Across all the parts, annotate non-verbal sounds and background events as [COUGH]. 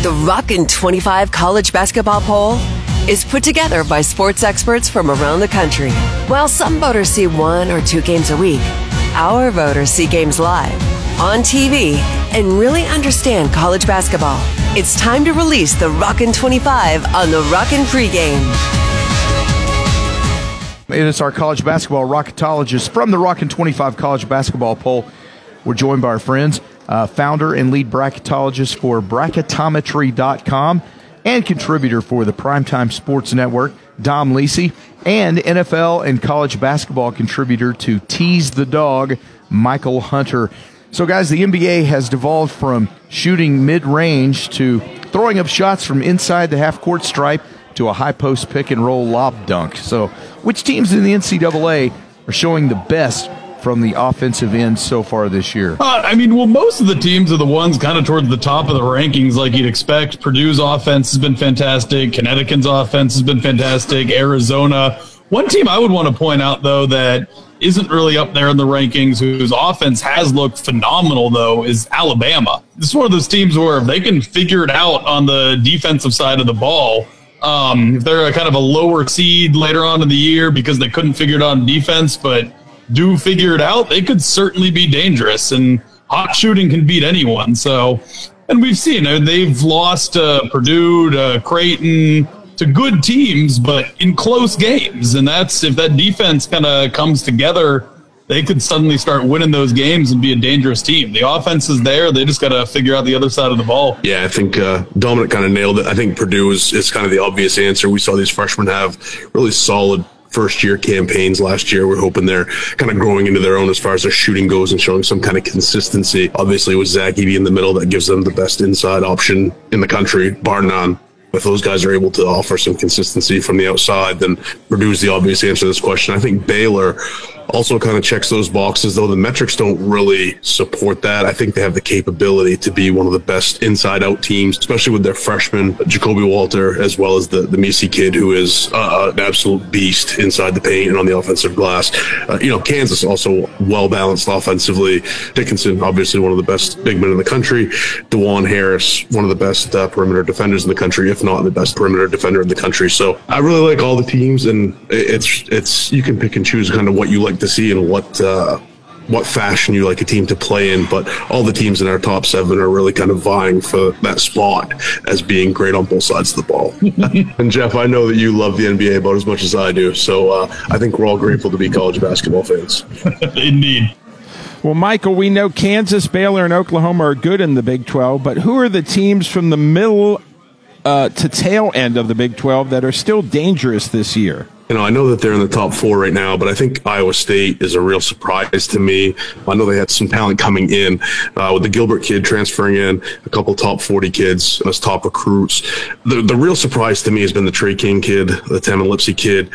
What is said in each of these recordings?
The Rockin' 25 College Basketball Poll is put together by sports experts from around the country. While some voters see one or two games a week, our voters see games live, on TV, and really understand college basketball. It's time to release the Rockin' 25 on the Rockin' pregame. It is our college basketball rocketologist from the Rockin' 25 College Basketball Poll. We're joined by our friends, uh, founder and lead bracketologist for bracketometry.com and contributor for the Primetime Sports Network, Dom Lese, and NFL and college basketball contributor to Tease the Dog, Mychal Hunter. So, guys, the NBA has devolved from shooting mid range to throwing up shots from inside the half court stripe to a high post pick and roll lob dunk. So, which teams in the NCAA are showing the best from the offensive end so far this year? Uh, I mean, well, most of the teams are the ones kind of towards the top of the rankings, like you'd expect. Purdue's offense has been fantastic. Connecticut's offense has been fantastic. Arizona. One team I would want to point out, though, that isn't really up there in the rankings, whose offense has looked phenomenal, though, is Alabama. This is one of those teams where if they can figure it out on the defensive side of the ball, um, if they're a kind of a lower seed later on in the year because they couldn't figure it out on defense, but do figure it out, they could certainly be dangerous. And hot shooting can beat anyone. So, and we've seen uh, they've lost uh, Purdue, to Creighton, to good teams, but in close games. And that's if that defense kind of comes together, they could suddenly start winning those games and be a dangerous team. The offense is there; they just got to figure out the other side of the ball. Yeah, I think uh, Dominic kind of nailed it. I think Purdue is, is kind of the obvious answer. We saw these freshmen have really solid first year campaigns last year. We're hoping they're kind of growing into their own as far as their shooting goes and showing some kind of consistency. Obviously, with Zach Edey in the middle, that gives them the best inside option in the country, bar none. If those guys are able to offer some consistency from the outside, then Purdue's the obvious answer to this question. I think Baylor also kind of checks those boxes, though the metrics don't really support that. I think they have the capability to be one of the best inside out teams, especially with their freshman, Ja'Kobe Walter, as well as the, the Missi kid, who is uh, an absolute beast inside the paint and on the offensive glass. Uh, you know, Kansas also well balanced offensively. Dickinson, obviously one of the best big men in the country. Dajuan Harris, one of the best uh, perimeter defenders in the country, if not the best perimeter defender in the country. So I really like all the teams, and it's it's you can pick and choose kind of what you like to see and what uh, what fashion you like a team to play in. But all the teams in our top seven are really kind of vying for that spot as being great on both sides of the ball. [LAUGHS] and Jeff, I know that you love the NBA about as much as I do, so uh, I think we're all grateful to be college basketball fans. [LAUGHS] Indeed. Well, Mychal, we know Kansas, Baylor, and Oklahoma are good in the Big 12, but who are the teams from the middle uh, to tail end of the Big 12 that are still dangerous this year? You know, I know that they're in the top four right now, but I think Iowa State is a real surprise to me. I know they had some talent coming in uh, with the Gilbert kid transferring in, a couple top 40 kids as top recruits. The, the real surprise to me has been the Tre King kid, the Tamin Lipsey kid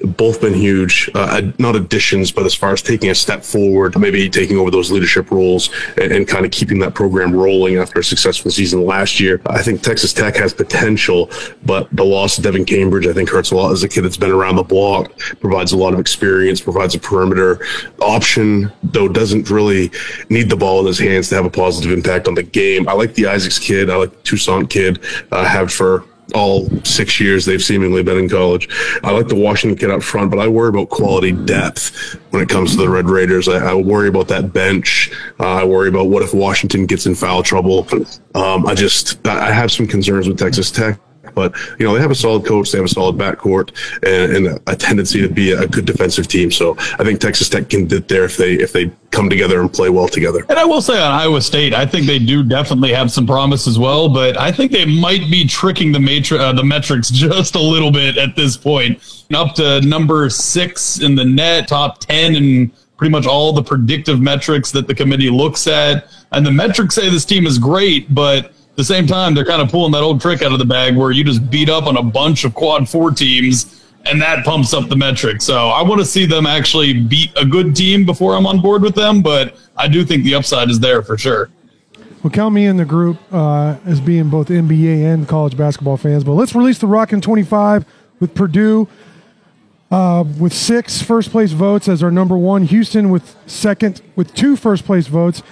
both been huge, uh, not additions, but as far as taking a step forward, maybe taking over those leadership roles and, and, kind of keeping that program rolling after a successful season last year. I think Texas Tech has potential, but the loss of Devan Cambridge, I think, hurts a lot as a kid that's been around the block, provides a lot of experience, provides a perimeter option, though doesn't really need the ball in his hands to have a positive impact on the game. I like the Isaacs kid. I like the Toussaint kid, uh, have for all six years they've seemingly been in college. I like the Washington kid up front, but I worry about quality depth when it comes to the Red Raiders. I, I worry about that bench. Uh, I worry about what if Washington gets in foul trouble. Um, I just I have some concerns with Texas Tech. But you know they have a solid coach, they have a solid backcourt, and, and a tendency to be a good defensive team. So I think Texas Tech can get there if they if they come together and play well together. And I will say on Iowa State, I think they do definitely have some promise as well, but I think they might be tricking the matri- uh, the metrics [LAUGHS] just a little bit at this point. Up to number six in the net, top ten and pretty much all the predictive metrics that the committee looks at, and the metrics say this team is great, but the same time, they're kind of pulling that old trick out of the bag where you just beat up on a bunch of quad four teams and that pumps up the metric. So I want to see them actually beat a good team before I'm on board with them, but I do think the upside is there for sure. Well, count me in the group uh, as being both NBA and college basketball fans. But let's release the Rockin' 25 with Purdue uh, with six first place votes as our number one. Houston with second with two first place votes.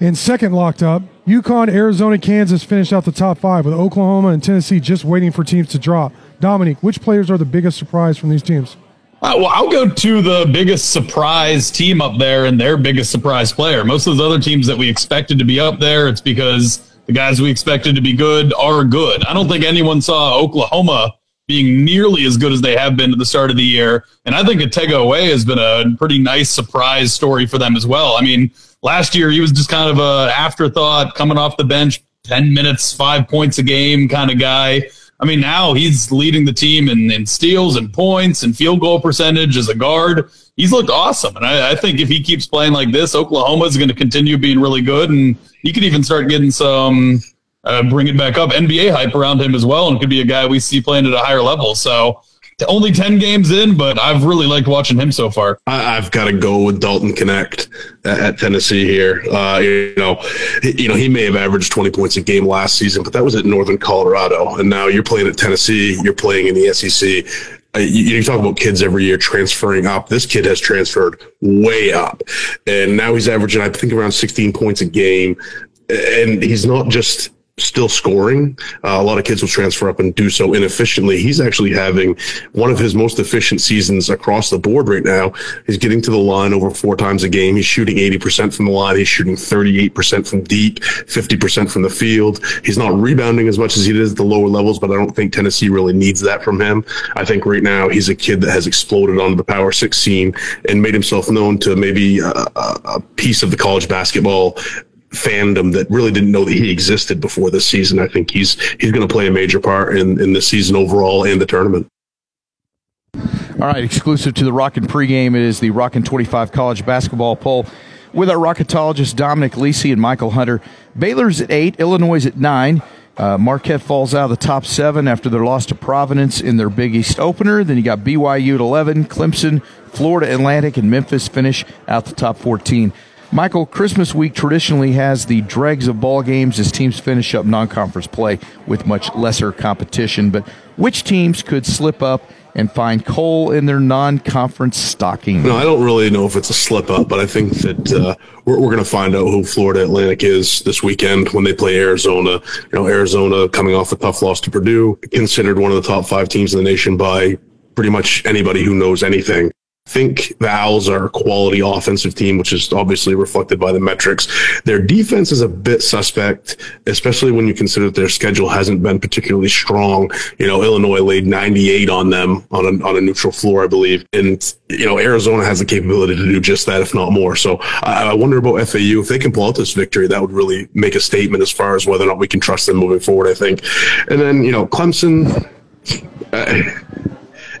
And second locked up. UConn, Arizona, Kansas finished out the top five with Oklahoma and Tennessee just waiting for teams to drop. Dominique, which players are the biggest surprise from these teams? Uh, well, I'll go to the biggest surprise team up there and their biggest surprise player. Most of those other teams that we expected to be up there, it's because the guys we expected to be good are good. I don't think anyone saw Oklahoma being nearly as good as they have been at the start of the year. And I think Otega Oweh has been a pretty nice surprise story for them as well. I mean, last year he was just kind of a afterthought coming off the bench, 10 minutes, five points a game kind of guy. I mean, now he's leading the team in, in steals and points and field goal percentage as a guard. He's looked awesome. And I, I think if he keeps playing like this, Oklahoma is going to continue being really good. And he could even start getting some uh, bring it back up. NBA hype around him as well, and could be a guy we see playing at a higher level. So only 10 games in, but I've really liked watching him so far. I, have got to go with Dalton Knecht at, at Tennessee here. Uh, you know, he, you know, he may have averaged 20 points a game last season, but that was at Northern Colorado. And now you're playing at Tennessee, you're playing in the SEC. Uh, you, you, talk about kids every year transferring up. This kid has transferred way up, and now he's averaging, I think, around 16 points a game. And he's not just still scoring. Uh, a lot of kids will transfer up and do so inefficiently. He's actually having one of his most efficient seasons across the board right now. He's getting to the line over four times a game. He's shooting 80% from the line. He's shooting 38% from deep, 50% from the field. He's not rebounding as much as he did at the lower levels, but I don't think Tennessee really needs that from him. I think right now he's a kid that has exploded onto the power six scene and made himself known to maybe a, a piece of the college basketball fandom that really didn't know that he existed before this season. I think he's he's going to play a major part in in this season overall and the tournament. All right, exclusive to the Rockin' pregame, it is the Rockin' 25 college basketball poll with our rocketologists Dominic Lese and Mychal Hunter. Baylor's at eight, Illinois at nine. Uh, Marquette falls out of the top seven after their loss to Providence in their Big East opener. Then you got BYU at 11, Clemson, Florida Atlantic, and Memphis finish out the top 14. Mychal, Christmas week traditionally has the dregs of ball games as teams finish up non-conference play with much lesser competition. But which teams could slip up and find coal in their non-conference stocking? No, I don't really know if it's a slip up, but I think that uh, we're, we're going to find out who Florida Atlantic is this weekend when they play Arizona. You know, Arizona coming off a tough loss to Purdue, considered one of the top five teams in the nation by pretty much anybody who knows anything think the Owls are a quality offensive team, which is obviously reflected by the metrics. Their defense is a bit suspect, especially when you consider that their schedule hasn't been particularly strong. You know, Illinois laid 98 on them on a, on a neutral floor, I believe. And, you know, Arizona has the capability to do just that, if not more. So I, I wonder about FAU. If they can pull out this victory, that would really make a statement as far as whether or not we can trust them moving forward, I think. And then, you know, Clemson. Uh,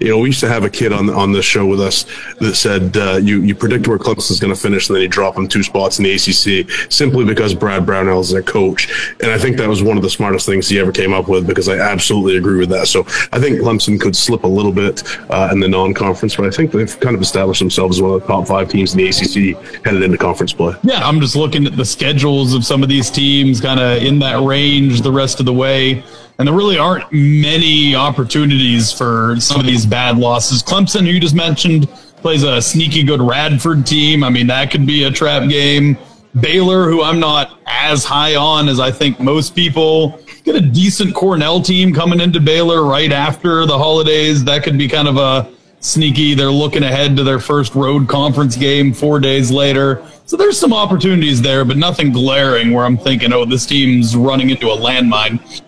you know, we used to have a kid on on this show with us that said uh, you you predict where Clemson is going to finish, and then you drop them two spots in the ACC simply because Brad Brownell is their coach. And I think that was one of the smartest things he ever came up with because I absolutely agree with that. So I think Clemson could slip a little bit uh, in the non-conference, but I think they've kind of established themselves as one of the top five teams in the ACC headed into conference play. Yeah, I'm just looking at the schedules of some of these teams, kind of in that range the rest of the way. And there really aren't many opportunities for some of these bad losses. Clemson, who you just mentioned, plays a sneaky good Radford team. I mean, that could be a trap game. Baylor, who I'm not as high on as I think most people, get a decent Cornell team coming into Baylor right after the holidays. That could be kind of a sneaky. They're looking ahead to their first road conference game four days later. So there's some opportunities there, but nothing glaring where I'm thinking, oh, this team's running into a landmine.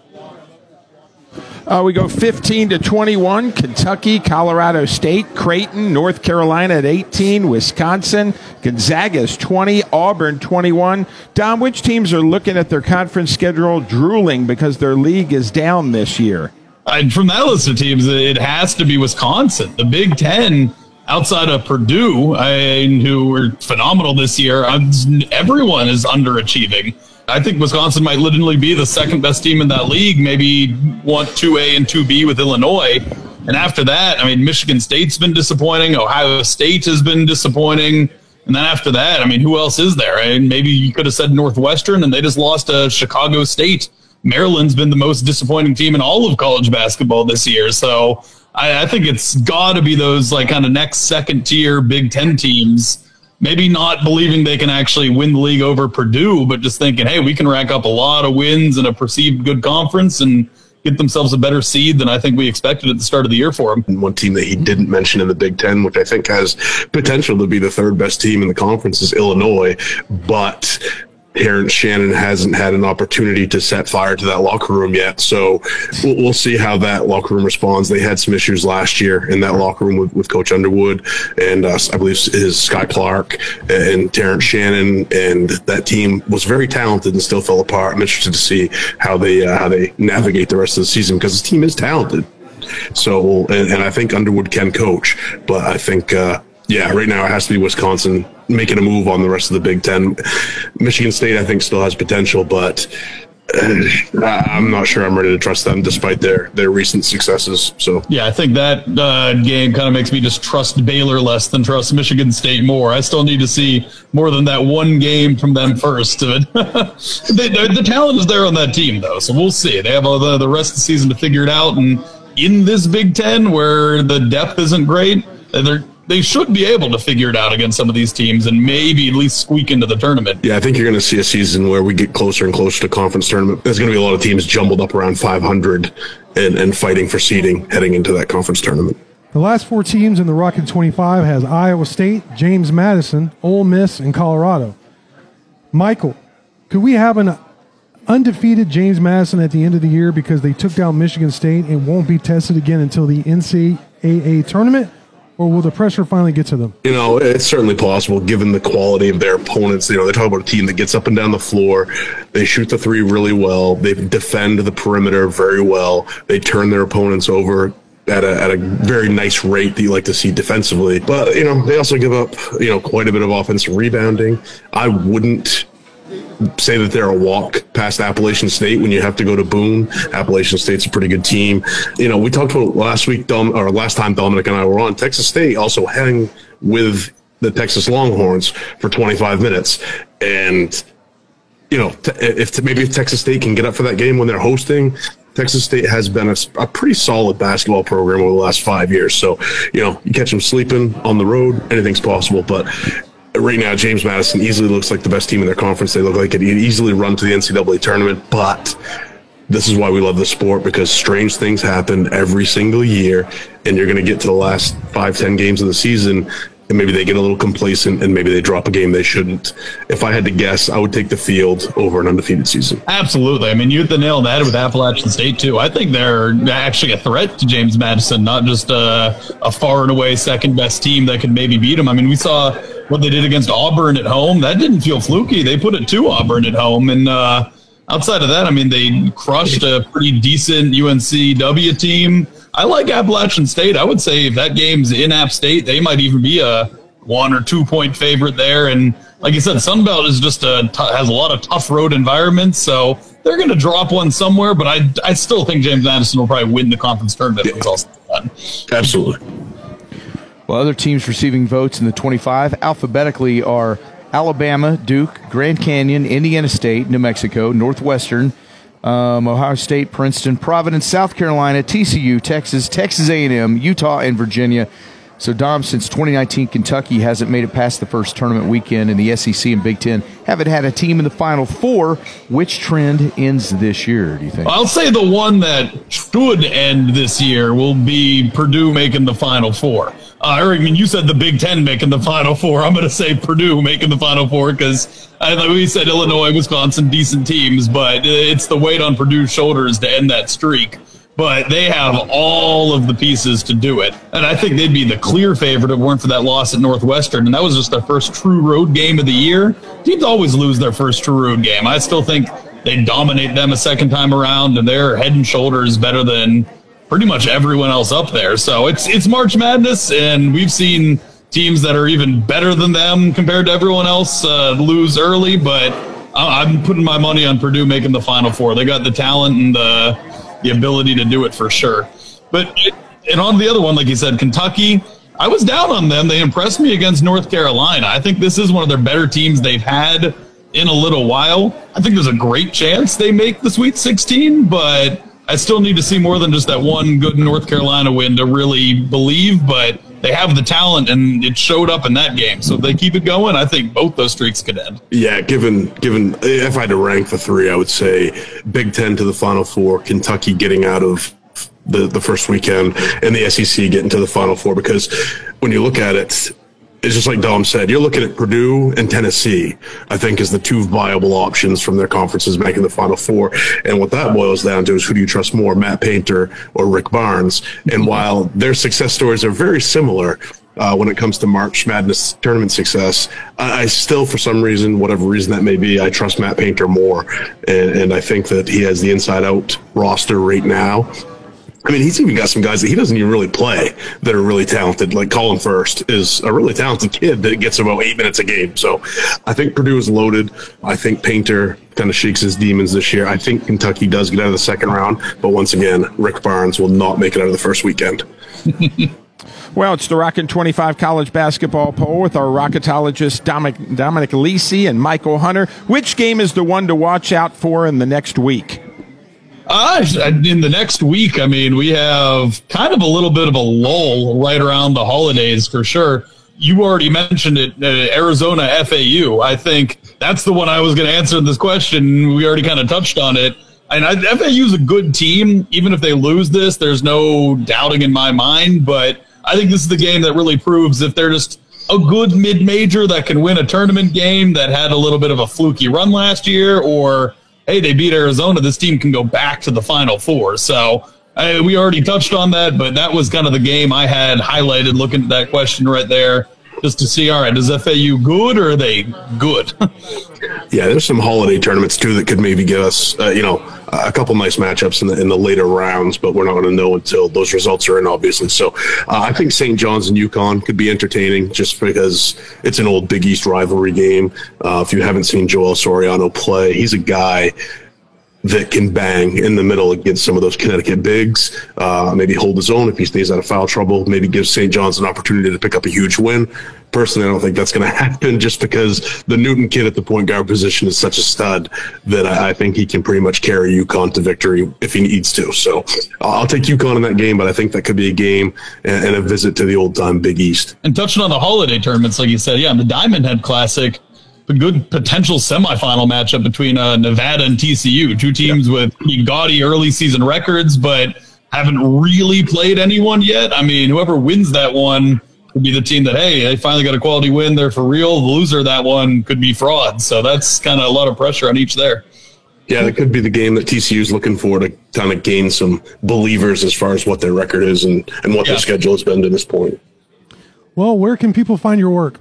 Uh, we go 15 to 21. Kentucky, Colorado State, Creighton, North Carolina at 18, Wisconsin, Gonzaga's 20, Auburn 21. Dom, which teams are looking at their conference schedule drooling because their league is down this year? And from that list of teams, it has to be Wisconsin. The Big Ten, outside of Purdue, I, who were phenomenal this year, everyone is underachieving. I think Wisconsin might literally be the second best team in that league, maybe one, 2A and 2B with Illinois. And after that, I mean, Michigan State's been disappointing. Ohio State has been disappointing. And then after that, I mean, who else is there? And maybe you could have said Northwestern, and they just lost to Chicago State. Maryland's been the most disappointing team in all of college basketball this year. So I, I think it's got to be those like kind of next second tier Big Ten teams. Maybe not believing they can actually win the league over Purdue, but just thinking, hey, we can rack up a lot of wins in a perceived good conference and get themselves a better seed than I think we expected at the start of the year for them. And one team that he didn't mention in the Big Ten, which I think has potential to be the third best team in the conference, is Illinois. But Terrence Shannon hasn't had an opportunity to set fire to that locker room yet. So we'll, we'll, see how that locker room responds. They had some issues last year in that locker room with, with Coach Underwood and uh, I believe is Skyy Clark and Terrence Shannon. And that team was very talented and still fell apart. I'm interested to see how they, uh, how they navigate the rest of the season because the team is talented. So, and, and I think Underwood can coach, but I think, uh, yeah, right now it has to be Wisconsin making a move on the rest of the Big Ten. Michigan State, I think, still has potential, but [SIGHS] I'm not sure I'm ready to trust them despite their their recent successes. So yeah, I think that uh, game kind of makes me just trust Baylor less than trust Michigan State more. I still need to see more than that one game from them first. [LAUGHS] they, the talent is there on that team though, so we'll see. They have all the the rest of the season to figure it out, and in this Big Ten where the depth isn't great, they're they should be able to figure it out against some of these teams and maybe at least squeak into the tournament. Yeah, I think you're going to see a season where we get closer and closer to conference tournament. There's going to be a lot of teams jumbled up around 500 and, and fighting for seeding heading into that conference tournament. The last four teams in the Rockin' 25 has Iowa State, James Madison, Ole Miss, and Colorado. Mychal, could we have an undefeated James Madison at the end of the year because they took down Michigan State and won't be tested again until the NCAA tournament? Or will the pressure finally get to them? You know, it's certainly possible given the quality of their opponents. You know, they talk about a team that gets up and down the floor. They shoot the three really well. They defend the perimeter very well. They turn their opponents over at a, at a very nice rate that you like to see defensively. But, you know, they also give up, you know, quite a bit of offensive rebounding. I wouldn't say that they're a walk past Appalachian State when you have to go to Boone. Appalachian State's a pretty good team. You know, we talked about last week, Dom, or last time Dominic and I were on, Texas State also hang with the Texas Longhorns for 25 minutes. And, you know, if maybe if Texas State can get up for that game when they're hosting, Texas State has been a, a, pretty solid basketball program over the last five years. So, you know, you catch them sleeping on the road, anything's possible. But right now, James Madison easily looks like the best team in their conference. They look like it easily run to the NCAA tournament, but this is why we love the sport because strange things happen every single year, and you're going to get to the last five, ten games of the season, and maybe they get a little complacent and maybe they drop a game they shouldn't. If I had to guess, I would take the field over an undefeated season. Absolutely. I mean, you hit the nail on the head with Appalachian State, too. I think they're actually a threat to James Madison, not just a, a far and away second best team that could maybe beat them. I mean, we saw what they did against Auburn at home. That didn't feel fluky. They put it to Auburn at home. And uh, outside of that, I mean, they crushed a pretty decent UNCW team. I like Appalachian State. I would say if that game's in App State, they might even be a one or two point favorite there. And like you said, Sunbelt is just a t- has a lot of tough road environments, so they're going to drop one somewhere. But I I still think James Madison will probably win the conference tournament. Yeah. Absolutely. Well, other teams receiving votes in the 25 alphabetically are Alabama, Duke, Grand Canyon, Indiana State, New Mexico, Northwestern, um, Ohio State, Princeton, Providence, South Carolina, TCU, Texas, Texas A&M, Utah, and Virginia. So, Dom, since 2019, Kentucky hasn't made it past the first tournament weekend in the SEC and Big Ten. Haven't had a team in the Final Four. Which trend ends this year, do you think? I'll say the one that should end this year will be Purdue making the Final Four. Uh, I mean, you said the Big Ten making the Final Four. I'm going to say Purdue making the Final Four because, like we said, Illinois, Wisconsin, decent teams, but it's the weight on Purdue's shoulders to end that streak but they have all of the pieces to do it. And I think they'd be the clear favorite if it weren't for that loss at Northwestern. And that was just their first true road game of the year. Teams always lose their first true road game. I still think they dominate them a second time around, and they're head and shoulders better than pretty much everyone else up there. So it's it's March Madness, and we've seen teams that are even better than them compared to everyone else uh, lose early, but I'm putting my money on Purdue making the Final Four. They got the talent and the the ability to do it for sure. But and on the other one, like you said, Kentucky. I was down on them. They impressed me against North Carolina. I think this is one of their better teams they've had in a little while. I think there's a great chance they make the Sweet 16, but I still need to see more than just that one good North Carolina win to really believe. But they have the talent, and it showed up in that game. So if they keep it going, I think both those streaks could end. Yeah, given given if I had to rank the three, I would say Big Ten to the Final Four, Kentucky getting out of the the first weekend, and the SEC getting to the Final Four. Because when you look at it, it's just like Dom said, you're looking at Purdue and Tennessee, I think, is the two viable options from their conferences making the Final Four. And what that boils down to is who do you trust more, Matt Painter or Rick Barnes? And while their success stories are very similar, uh, when it comes to March Madness tournament success. I, I, still, for some reason, whatever reason that may be, I trust Matt Painter more, and, and I think that he has the inside out roster right now I mean, he's even got some guys that he doesn't even really play that are really talented. Like Colin Furst is a really talented kid that gets about eight minutes a game. So I think Purdue is loaded. I think Painter kind of shakes his demons this year. I think Kentucky does get out of the second round. But once again, Rick Barnes will not make it out of the first weekend. [LAUGHS] Well, it's the Rockin' 25 college basketball poll with our rocketologist Dominic, Dominic Lese and Mychal Hunter. Which game is the one to watch out for in the next week? Uh, in the next week, I mean, we have kind of a little bit of a lull right around the holidays for sure. You already mentioned it, uh, Arizona FAU. I think that's the one I was going to answer this question. We already kind of touched on it. And I, FAU is a good team. Even if they lose this, there's no doubting in my mind. But I think this is the game that really proves if they're just a good mid major that can win a tournament game that had a little bit of a fluky run last year, or hey, they beat Arizona. This team can go back to the Final Four. So uh, we already touched on that, but that was kind of the game I had highlighted looking at that question right there just to see, all right, is FAU good or are they good? [LAUGHS] yeah, there's some holiday tournaments too that could maybe get us, uh, you know, a couple nice matchups in the in the later rounds, but we're not going to know until those results are in, obviously. So uh, I think St. John's and UConn could be entertaining just because it's an old Big East rivalry game. Uh, if you haven't seen Joel Soriano play, he's a guy that can bang in the middle against some of those Connecticut bigs. Uh, maybe hold his own if he stays out of foul trouble. Maybe give St. John's an opportunity to pick up a huge win. Personally, I don't think that's going [LAUGHS] to happen just because the Newton kid at the point guard position is such a stud that I, I think he can pretty much carry UConn to victory if he needs to. So I'll take UConn in that game, but I think that could be a game and, and a visit to the old time Big East. And touching on the holiday tournaments, like you said, yeah, the Diamond Head Classic a good potential semifinal matchup between uh, Nevada and TCU, two teams yeah. with gaudy early season records, but haven't really played anyone yet. I mean, whoever wins that one could be the team that hey, they finally got a quality win. They're for real. The loser that one could be fraud. So that's kind of a lot of pressure on each there. Yeah, that could be the game that TCU is looking for to kind of gain some believers as far as what their record is and, and what yeah. their schedule has been to this point. Well, where can people find your work?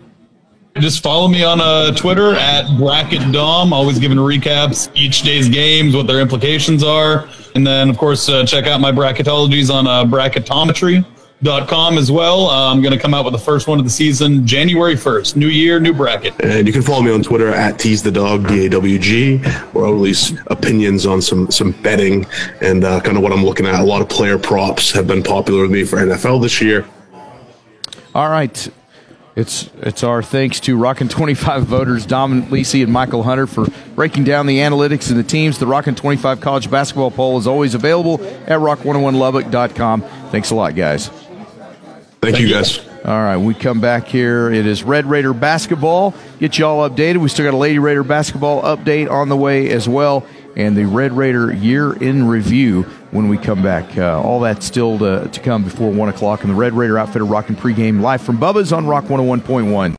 Just follow me on uh, Twitter at Bracket Dom. Always giving recaps each day's games, what their implications are, and then of course uh, check out my bracketologies on uh, bracketometry.com as well. Uh, I'm going to come out with the first one of the season January 1st. New year, new bracket. And you can follow me on Twitter at tease the dog D A W G, where I release opinions on some some betting and uh, kind of what I'm looking at. A lot of player props have been popular with me for NFL this year. All right. It's it's our thanks to Rockin' 25 voters, Dominic Lese and Mychal Hunter, for breaking down the analytics and the teams. The Rockin' 25 college basketball poll is always available at rock101lubbock.com. Thanks a lot, guys. Thank, Thank you, guys. All right, we come back here. It is Red Raider basketball. Get you all updated. We still got a Lady Raider basketball update on the way as well, and the Red Raider year in review when we come back. Uh, all that still to, to come before 1 o'clock. And the Red Raider Outfitter Rockin' pregame live from Bubba's on Rock 101.1.